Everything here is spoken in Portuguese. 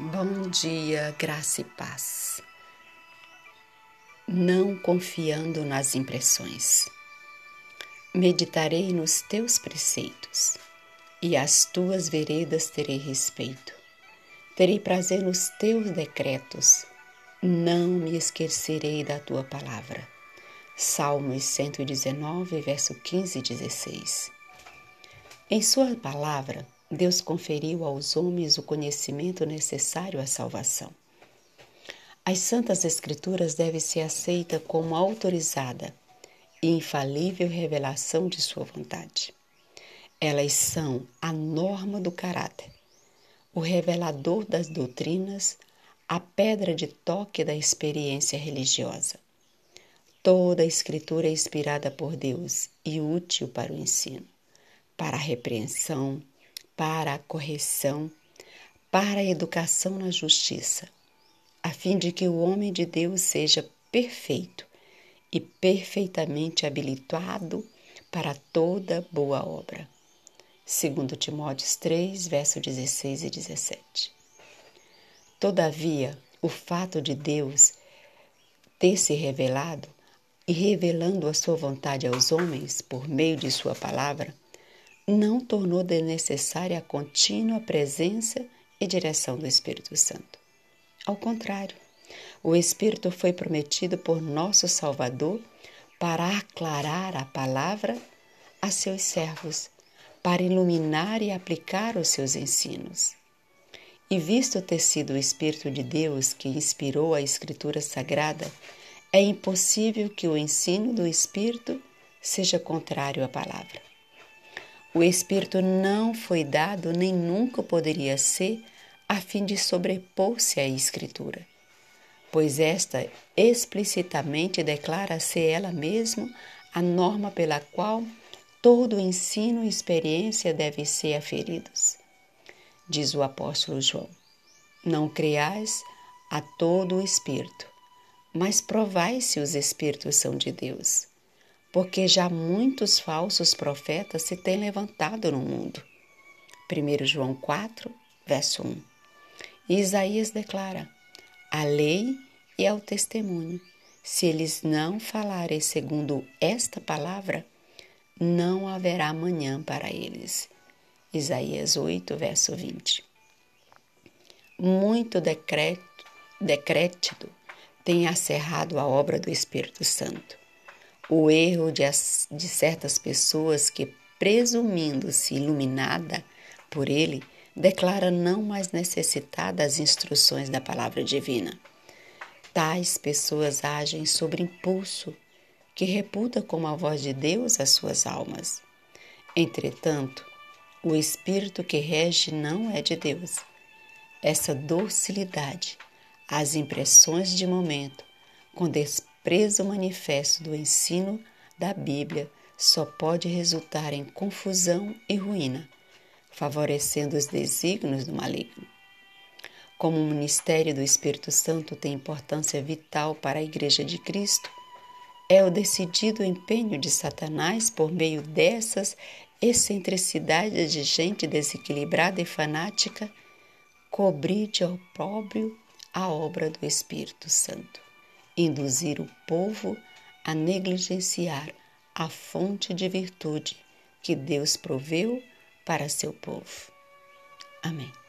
Bom dia, graça e paz. Não confiando nas impressões. Meditarei nos teus preceitos, e às tuas veredas terei respeito. Terei prazer nos teus decretos, não me esquecerei da tua palavra. Salmos 119, verso 15 e 16. Em sua palavra, Deus conferiu aos homens o conhecimento necessário à salvação. As Santas Escrituras devem ser aceitas como autorizada e infalível revelação de Sua vontade. Elas são a norma do caráter, o revelador das doutrinas, a pedra de toque da experiência religiosa. Toda a Escritura é inspirada por Deus e útil para o ensino, para a repreensão, para a correção, para a educação na justiça, a fim de que o homem de Deus seja perfeito e perfeitamente habilitado para toda boa obra. Segundo Timóteo 3, verso 16 e 17. Todavia, o fato de Deus ter se revelado e revelando a sua vontade aos homens por meio de sua palavra, não tornou desnecessária a contínua presença e direção do Espírito Santo. Ao contrário, o Espírito foi prometido por nosso Salvador para aclarar a palavra a seus servos, para iluminar e aplicar os seus ensinos. E visto ter sido o Espírito de Deus que inspirou a Escritura Sagrada, é impossível que o ensino do Espírito seja contrário à palavra. O Espírito não foi dado nem nunca poderia ser a fim de sobrepor-se à Escritura, pois esta explicitamente declara ser ela mesma a norma pela qual todo ensino e experiência devem ser aferidos. Diz o apóstolo João: Não creais a todo o Espírito, mas provai se os Espíritos são de Deus porque já muitos falsos profetas se têm levantado no mundo. 1 João 4, verso 1. E Isaías declara: a lei e ao testemunho. Se eles não falarem segundo esta palavra, não haverá amanhã para eles. Isaías 8, verso 20. Muito decreto, tem acerrado a obra do Espírito Santo o erro de, de certas pessoas que, presumindo-se iluminada por ele, declara não mais necessitar das instruções da palavra divina. Tais pessoas agem sobre impulso, que reputa como a voz de Deus as suas almas. Entretanto, o espírito que rege não é de Deus. Essa docilidade, as impressões de momento, com preso manifesto do ensino da Bíblia só pode resultar em confusão e ruína, favorecendo os desígnios do maligno. Como o ministério do Espírito Santo tem importância vital para a Igreja de Cristo, é o decidido empenho de Satanás por meio dessas excentricidades de gente desequilibrada e fanática cobrir de opróbrio a obra do Espírito Santo induzir o povo a negligenciar a fonte de virtude que Deus proveu para seu povo. Amém.